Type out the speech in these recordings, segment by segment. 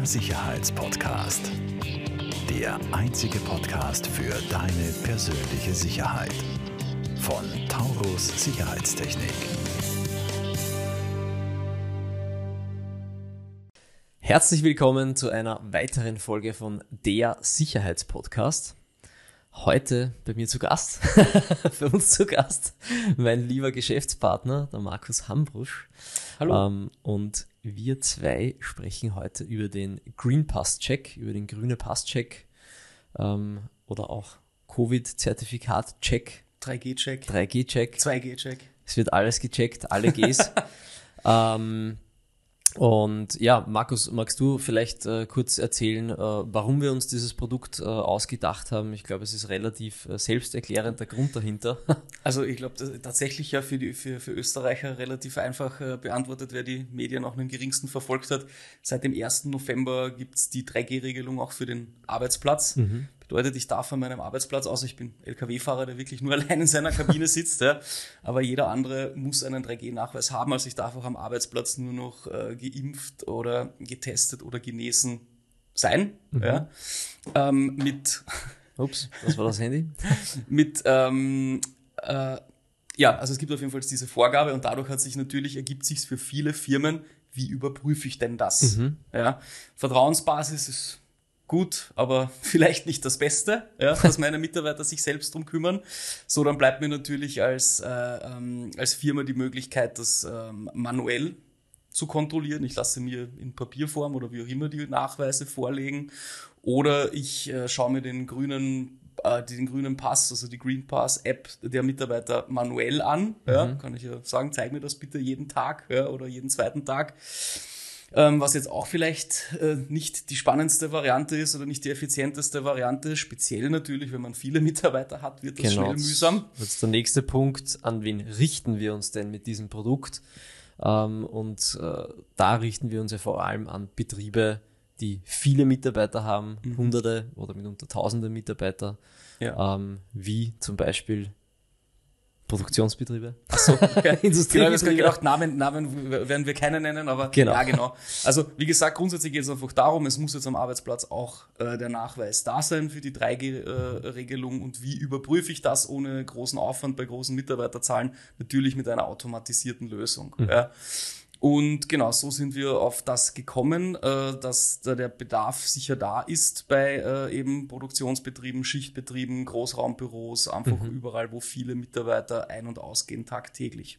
Der Sicherheitspodcast. Der einzige Podcast für deine persönliche Sicherheit. Von Taurus Sicherheitstechnik. Herzlich willkommen zu einer weiteren Folge von Der Sicherheitspodcast. Heute bei mir zu Gast, für uns zu Gast, mein lieber Geschäftspartner, der Markus Hambrusch. Hallo. Ähm, und wir zwei sprechen heute über den Green Pass Check, über den grüne Pass Check ähm, oder auch Covid-Zertifikat Check, 3G-Check, 3G Check. 2G-Check. Es wird alles gecheckt, alle Gs. ähm, und ja, Markus, magst du vielleicht äh, kurz erzählen, äh, warum wir uns dieses Produkt äh, ausgedacht haben? Ich glaube, es ist relativ äh, selbsterklärend der Grund dahinter. Also ich glaube, tatsächlich ja für, die, für, für Österreicher relativ einfach äh, beantwortet, wer die Medien auch mit dem geringsten verfolgt hat. Seit dem 1. November gibt's die 3G-Regelung auch für den Arbeitsplatz. Bedeutet, ich darf an meinem Arbeitsplatz, außer ich bin LKW-Fahrer, der wirklich nur allein in seiner Kabine sitzt, ja, aber jeder andere muss einen 3G-Nachweis haben. Also ich darf auch am Arbeitsplatz nur noch äh, geimpft oder getestet oder genesen sein. Ja. Ähm, mit Ups, was war das Handy? mit ähm, äh, ja, also es gibt auf jeden Fall diese Vorgabe und dadurch hat sich natürlich ergibt sich für viele Firmen, wie überprüfe ich denn das? Ja, Vertrauensbasis ist gut, aber vielleicht nicht das Beste, ja, dass meine Mitarbeiter sich selbst drum kümmern. So, dann bleibt mir natürlich als, äh, ähm, als Firma die Möglichkeit, das ähm, manuell zu kontrollieren. Ich lasse mir in Papierform oder wie auch immer die Nachweise vorlegen. Oder ich äh, schaue mir den grünen, äh, den grünen Pass, also die Green Pass App der Mitarbeiter manuell an. Ja, kann ich ja sagen, zeig mir das bitte jeden Tag ja, oder jeden zweiten Tag. Ähm, was jetzt auch vielleicht äh, nicht die spannendste Variante ist oder nicht die effizienteste Variante, speziell natürlich, wenn man viele Mitarbeiter hat, wird das schnell mühsam. Jetzt der nächste Punkt, an wen richten wir uns denn mit diesem Produkt? Ähm, und äh, da richten wir uns ja vor allem an Betriebe, die viele Mitarbeiter haben, hunderte oder mitunter tausende Mitarbeiter, Ja. ähm, wie zum Beispiel Produktionsbetriebe. So, ja, genau, ich habe gedacht, Namen, Namen werden wir keine nennen, aber Genau. ja, genau. Also, wie gesagt, grundsätzlich geht es einfach darum, es muss jetzt am Arbeitsplatz auch äh, der Nachweis da sein für die 3G-Regelung und wie überprüfe ich das ohne großen Aufwand bei großen Mitarbeiterzahlen? Natürlich mit einer automatisierten Lösung. Ja. Und genau, so sind wir auf das gekommen, äh, dass da der Bedarf sicher da ist bei äh, eben Produktionsbetrieben, Schichtbetrieben, Großraumbüros, einfach überall, wo viele Mitarbeiter ein- und ausgehen tagtäglich.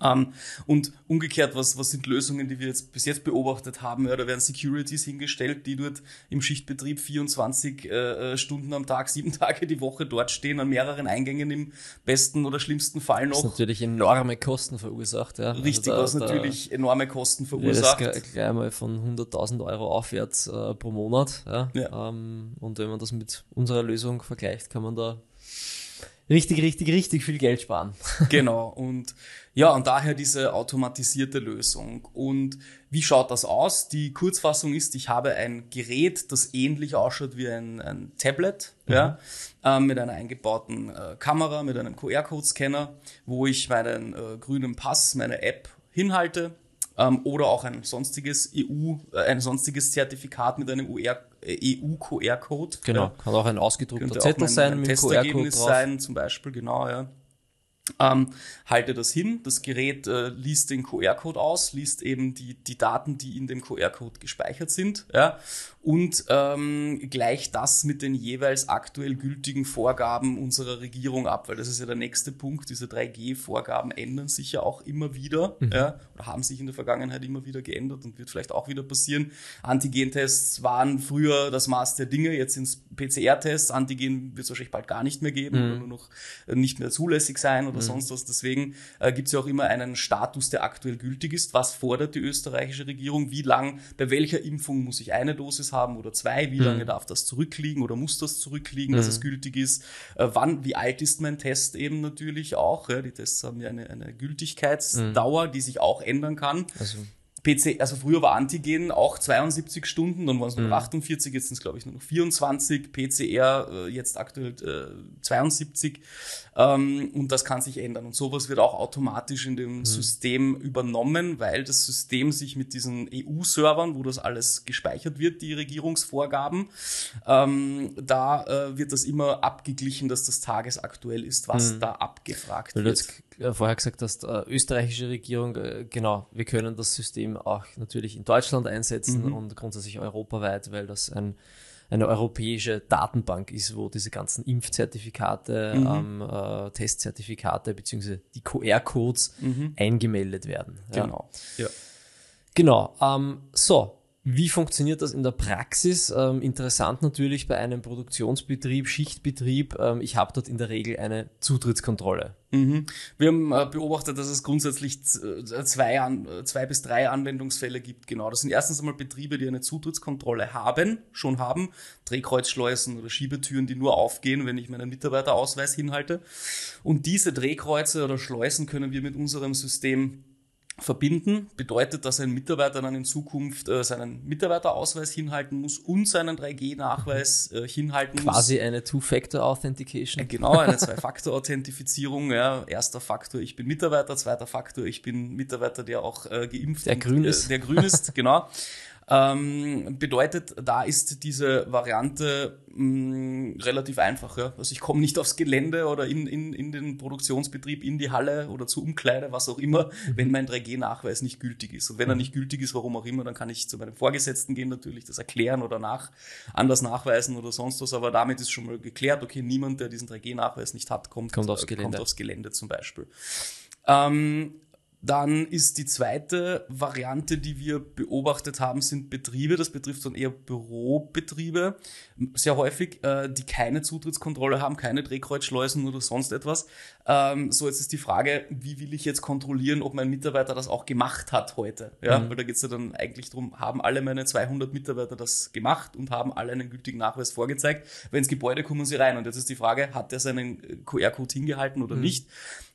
Ähm, und umgekehrt, was, was sind Lösungen, die wir jetzt bis jetzt beobachtet haben? Ja, da werden Securities hingestellt, die dort im Schichtbetrieb 24 äh, Stunden am Tag, sieben Tage die Woche dort stehen, an mehreren Eingängen im besten oder schlimmsten Fall Das noch. natürlich enorme Kosten verursacht. Ja. Richtig, Also was da- da natürlich enorme Kosten verursacht. Das gleich mal von 100.000 Euro aufwärts äh, pro Monat. Ja. Ja. Ähm, und wenn man das mit unserer Lösung vergleicht, kann man da richtig, richtig, richtig viel Geld sparen. Genau. Und ja, und daher diese automatisierte Lösung. Und wie schaut das aus? Die Kurzfassung ist, ich habe ein Gerät, das ähnlich ausschaut wie ein, ein Tablet, ja, ähm, mit einer eingebauten äh, Kamera, mit einem QR-Code-Scanner, wo ich meinen äh, grünen Pass, meine App hinhalte. Ähm, oder auch ein sonstiges EU, äh, ein sonstiges Zertifikat mit einem UR, äh, EU-QR-Code. Ja. Kann auch ein ausgedruckter Zettel sein mit QR-Code drauf. sein, zum Beispiel, genau, ja. Ähm, halte das hin, das Gerät äh, liest den QR-Code aus, liest eben die, die Daten, die in dem QR-Code gespeichert sind, ja, und ähm, gleicht das mit den jeweils aktuell gültigen Vorgaben unserer Regierung ab, weil das ist ja der nächste Punkt. Diese 3G-Vorgaben ändern sich ja auch immer wieder, ja, oder haben sich in der Vergangenheit immer wieder geändert und wird vielleicht auch wieder passieren. Antigen-Tests waren früher das Maß der Dinge, jetzt sind es PCR-Tests. Antigen wird es wahrscheinlich bald gar nicht mehr geben oder nur noch äh, nicht mehr zulässig sein oder sonst was. Deswegen äh, gibt es ja auch immer einen Status, der aktuell gültig ist. Was fordert die österreichische Regierung? Wie lang, bei welcher Impfung muss ich eine Dosis haben oder zwei? Wie lange darf das zurückliegen oder muss das zurückliegen, dass es gültig ist? Äh, wann, wie alt ist mein Test eben natürlich auch? Ja? Die Tests haben ja eine, eine Gültigkeitsdauer, die sich auch ändern kann. Also PC, also früher war Antigen auch 72 Stunden, dann waren es nur noch 48, jetzt sind es glaube ich nur noch 24, PCR äh, jetzt aktuell äh, 72 ähm, und das kann sich ändern. Und sowas wird auch automatisch in dem System übernommen, weil das System sich mit diesen EU-Servern, wo das alles gespeichert wird, die Regierungsvorgaben, ähm, da äh, wird das immer abgeglichen, dass das tagesaktuell ist, was da abgefragt wird. Äh, vorher gesagt hast, äh, österreichische Regierung, äh, genau, wir können das System auch natürlich in Deutschland einsetzen Mhm. und grundsätzlich europaweit, weil das ein, eine europäische Datenbank ist, wo diese ganzen Impfzertifikate, Mhm. ähm, äh, Testzertifikate beziehungsweise die QR-Codes eingemeldet werden. Ja. Mhm. Genau. Ja. Genau. Ähm, so, wie funktioniert das in der Praxis? Ähm, interessant natürlich bei einem Produktionsbetrieb, Schichtbetrieb. Ähm, ich habe dort in der Regel eine Zutrittskontrolle. Mhm. Wir haben äh, beobachtet, dass es grundsätzlich äh, zwei, an, äh, zwei bis drei Anwendungsfälle gibt. Genau, das sind erstens einmal Betriebe, die eine Zutrittskontrolle haben, schon haben, Drehkreuzschleusen oder Schiebetüren, die nur aufgehen, wenn ich meinen Mitarbeiterausweis hinhalte. Und diese Drehkreuze oder Schleusen können wir mit unserem System verbinden. Bedeutet, dass ein Mitarbeiter dann in Zukunft äh, seinen Mitarbeiterausweis hinhalten muss und seinen 3G-Nachweis äh, hinhalten muss. Quasi eine Two-Factor-Authentication. Genau, eine Zwei-Faktor-Authentifizierung. Ja. Erster Faktor, ich bin Mitarbeiter. Zweiter Faktor, ich bin Mitarbeiter, der auch äh, geimpft Der grün ist. Äh, der grün ist, genau. Ähm, bedeutet, da ist diese Variante mh, relativ einfach. Ja. Also ich komme nicht aufs Gelände oder in, in, in den Produktionsbetrieb, in die Halle oder zur Umkleide, was auch immer, wenn mein 3G-Nachweis nicht gültig ist. Und wenn er nicht gültig ist, warum auch immer, dann kann ich zu meinem Vorgesetzten gehen, natürlich das erklären oder nach, anders nachweisen oder sonst was. Aber damit ist schon mal geklärt, okay, niemand, der diesen 3G-Nachweis nicht hat, kommt, Kommt aufs äh, Gelände. Kommt aufs Gelände zum Beispiel. Ähm, dann ist die zweite Variante, die wir beobachtet haben, sind Betriebe. Das betrifft dann eher Bürobetriebe, sehr häufig, äh, die keine Zutrittskontrolle haben, keine Drehkreuzschleusen oder sonst etwas. Ähm, so, jetzt ist die Frage, wie will ich jetzt kontrollieren, ob mein Mitarbeiter das auch gemacht hat heute? Ja, weil da geht es ja dann eigentlich darum, haben alle meine 200 Mitarbeiter das gemacht und haben alle einen gültigen Nachweis vorgezeigt? Weil ins Gebäude kommen sie rein und jetzt ist die Frage, hat er seinen äh, QR-Code hingehalten oder nicht?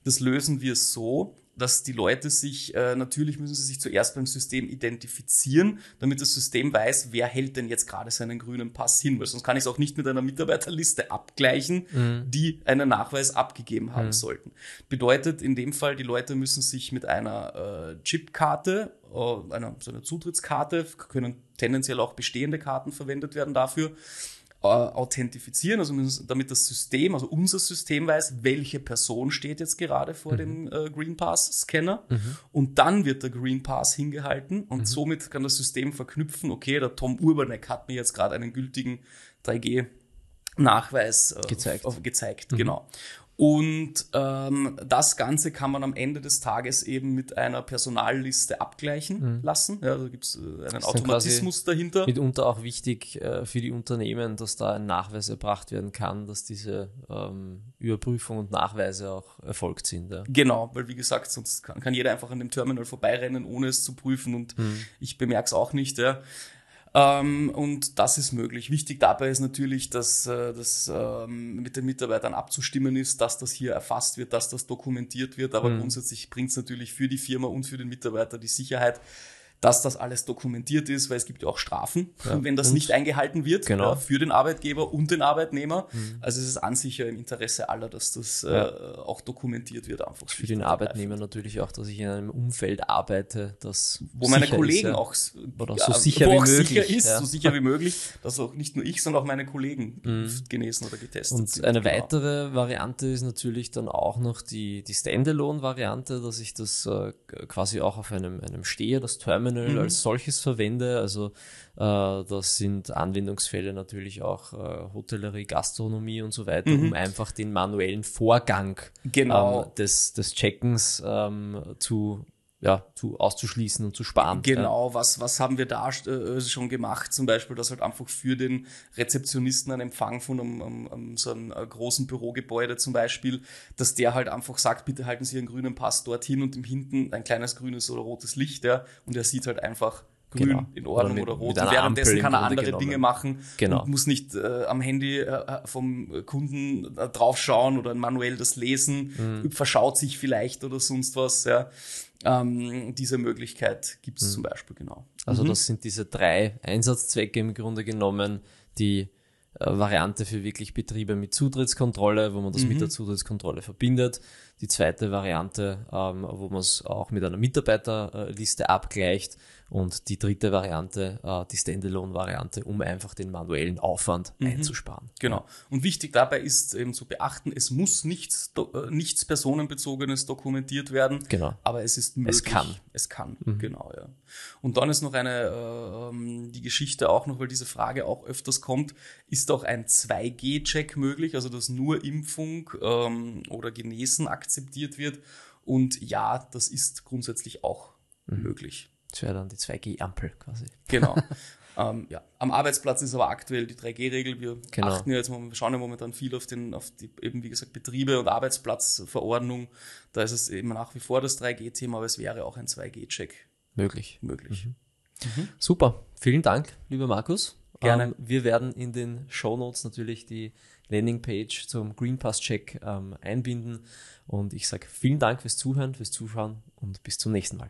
Das lösen wir so, dass die Leute sich, äh, natürlich müssen sie sich zuerst beim System identifizieren, damit das System weiß, wer hält denn jetzt gerade seinen grünen Pass hin, weil sonst kann ich es auch nicht mit einer Mitarbeiterliste abgleichen, die einen Nachweis abgegeben haben sollten. Bedeutet in dem Fall, die Leute müssen sich mit einer äh, Chipkarte, äh, einer, so einer Zutrittskarte, können tendenziell auch bestehende Karten verwendet werden dafür, authentifizieren, also müssen, damit das System, also unser System weiß, welche Person steht jetzt gerade vor dem äh, Green Pass Scanner. Und dann wird der Green Pass hingehalten und somit kann das System verknüpfen, okay, der Tom Urbanek hat mir jetzt gerade einen gültigen 3G Nachweis äh, Gezeigt. Gezeigt, genau. Und ähm, das Ganze kann man am Ende des Tages eben mit einer Personalliste abgleichen lassen. Ja, da gibt es äh, einen Automatismus dahinter. Mitunter auch wichtig äh, für die Unternehmen, dass da ein Nachweis erbracht werden kann, dass diese ähm, Überprüfung und Nachweise auch erfolgt sind. Ja. Genau, weil wie gesagt, sonst kann, kann jeder einfach an dem Terminal vorbeirennen, ohne es zu prüfen und ich bemerke es auch nicht. Ja. Ähm, und das ist möglich. Wichtig dabei ist natürlich, dass äh, das ähm, mit den Mitarbeitern abzustimmen ist, dass das hier erfasst wird, dass das dokumentiert wird. Aber grundsätzlich bringt es natürlich für die Firma und für den Mitarbeiter die Sicherheit, dass das alles dokumentiert ist, weil es gibt ja auch Strafen, wenn das und- nicht eingehalten wird, Genau. ja, für den Arbeitgeber und den Arbeitnehmer. Also es ist an sich ja im Interesse aller, dass das äh, auch dokumentiert wird. Einfach Für den Arbeitnehmer natürlich auch, dass ich in einem Umfeld arbeite, das wo meine Kollegen ist, ja. auch Oder ja, so sicher wie möglich, sicher ist, ja. so sicher wie möglich, dass auch nicht nur ich, sondern auch meine Kollegen geimpft, genesen oder getestet Und sind. eine Genau. weitere Variante ist natürlich dann auch noch die, die Standalone-Variante, dass ich das äh, quasi auch auf einem, einem Steher, das Terminal Mhm. als solches verwende. Also äh, das sind Anwendungsfälle natürlich auch äh, Hotellerie, Gastronomie und so weiter, um einfach den manuellen Vorgang Mhm. Genau. ähm, des, des Checkens ähm, zu, ja, zu auszuschließen und zu sparen. Genau, was, was haben wir da äh, schon gemacht? Zum Beispiel, dass halt einfach für den Rezeptionisten ein Empfang von einem, einem, einem so einem äh, großen Bürogebäude zum Beispiel, dass der halt einfach sagt, bitte halten Sie Ihren grünen Pass dorthin und im Hinten ein kleines grünes oder rotes Licht, ja, und er sieht halt einfach, grün, Genau. in Ordnung Oder oder, mit- rot. Und einer währenddessen kann er andere genommen. Dinge machen Genau. und muss nicht äh, am Handy äh, vom Kunden äh, draufschauen oder manuell das lesen, Mhm. verschaut sich vielleicht oder sonst was. Ja. Ähm, diese Möglichkeit gibt es zum Beispiel, genau. Also das sind diese drei Einsatzzwecke im Grunde genommen. Die äh, Variante für wirklich Betriebe mit Zutrittskontrolle, wo man das mit der Zutrittskontrolle verbindet. Die zweite Variante, ähm, wo man es auch mit einer Mitarbeiterliste abgleicht. Und die dritte Variante, äh, die Standalone-Variante, um einfach den manuellen Aufwand einzusparen. Genau. Und wichtig dabei ist eben zu beachten, es muss nichts, do- äh, nichts Personenbezogenes dokumentiert werden. Genau. Aber es ist möglich. kann. Mhm. Es kann, genau, ja. Und dann ist noch eine, äh, ähm, die Geschichte auch noch, weil diese Frage auch öfters kommt, ist auch ein 2G-Check möglich, also dass nur Impfung ähm, oder Genesen akzeptiert wird. Und ja, das ist grundsätzlich auch Mhm. möglich. Das wäre dann die 2G-Ampel quasi. Genau. ähm, ja. Am Arbeitsplatz ist aber aktuell die 3G-Regel. Wir Genau. achten ja jetzt, mal- wir schauen ja momentan viel auf den, auf die, eben wie gesagt, Betriebe und Arbeitsplatzverordnung. Da ist es eben nach wie vor das 3G-Thema, aber es wäre auch ein 2G-Check Möglich. möglich. Super, vielen Dank, lieber Markus. Gerne. Ähm, wir werden in den Show Notes natürlich die Landingpage zum Green Pass Check ähm, einbinden. Und ich sage vielen Dank fürs Zuhören, fürs Zuschauen und bis zum nächsten Mal.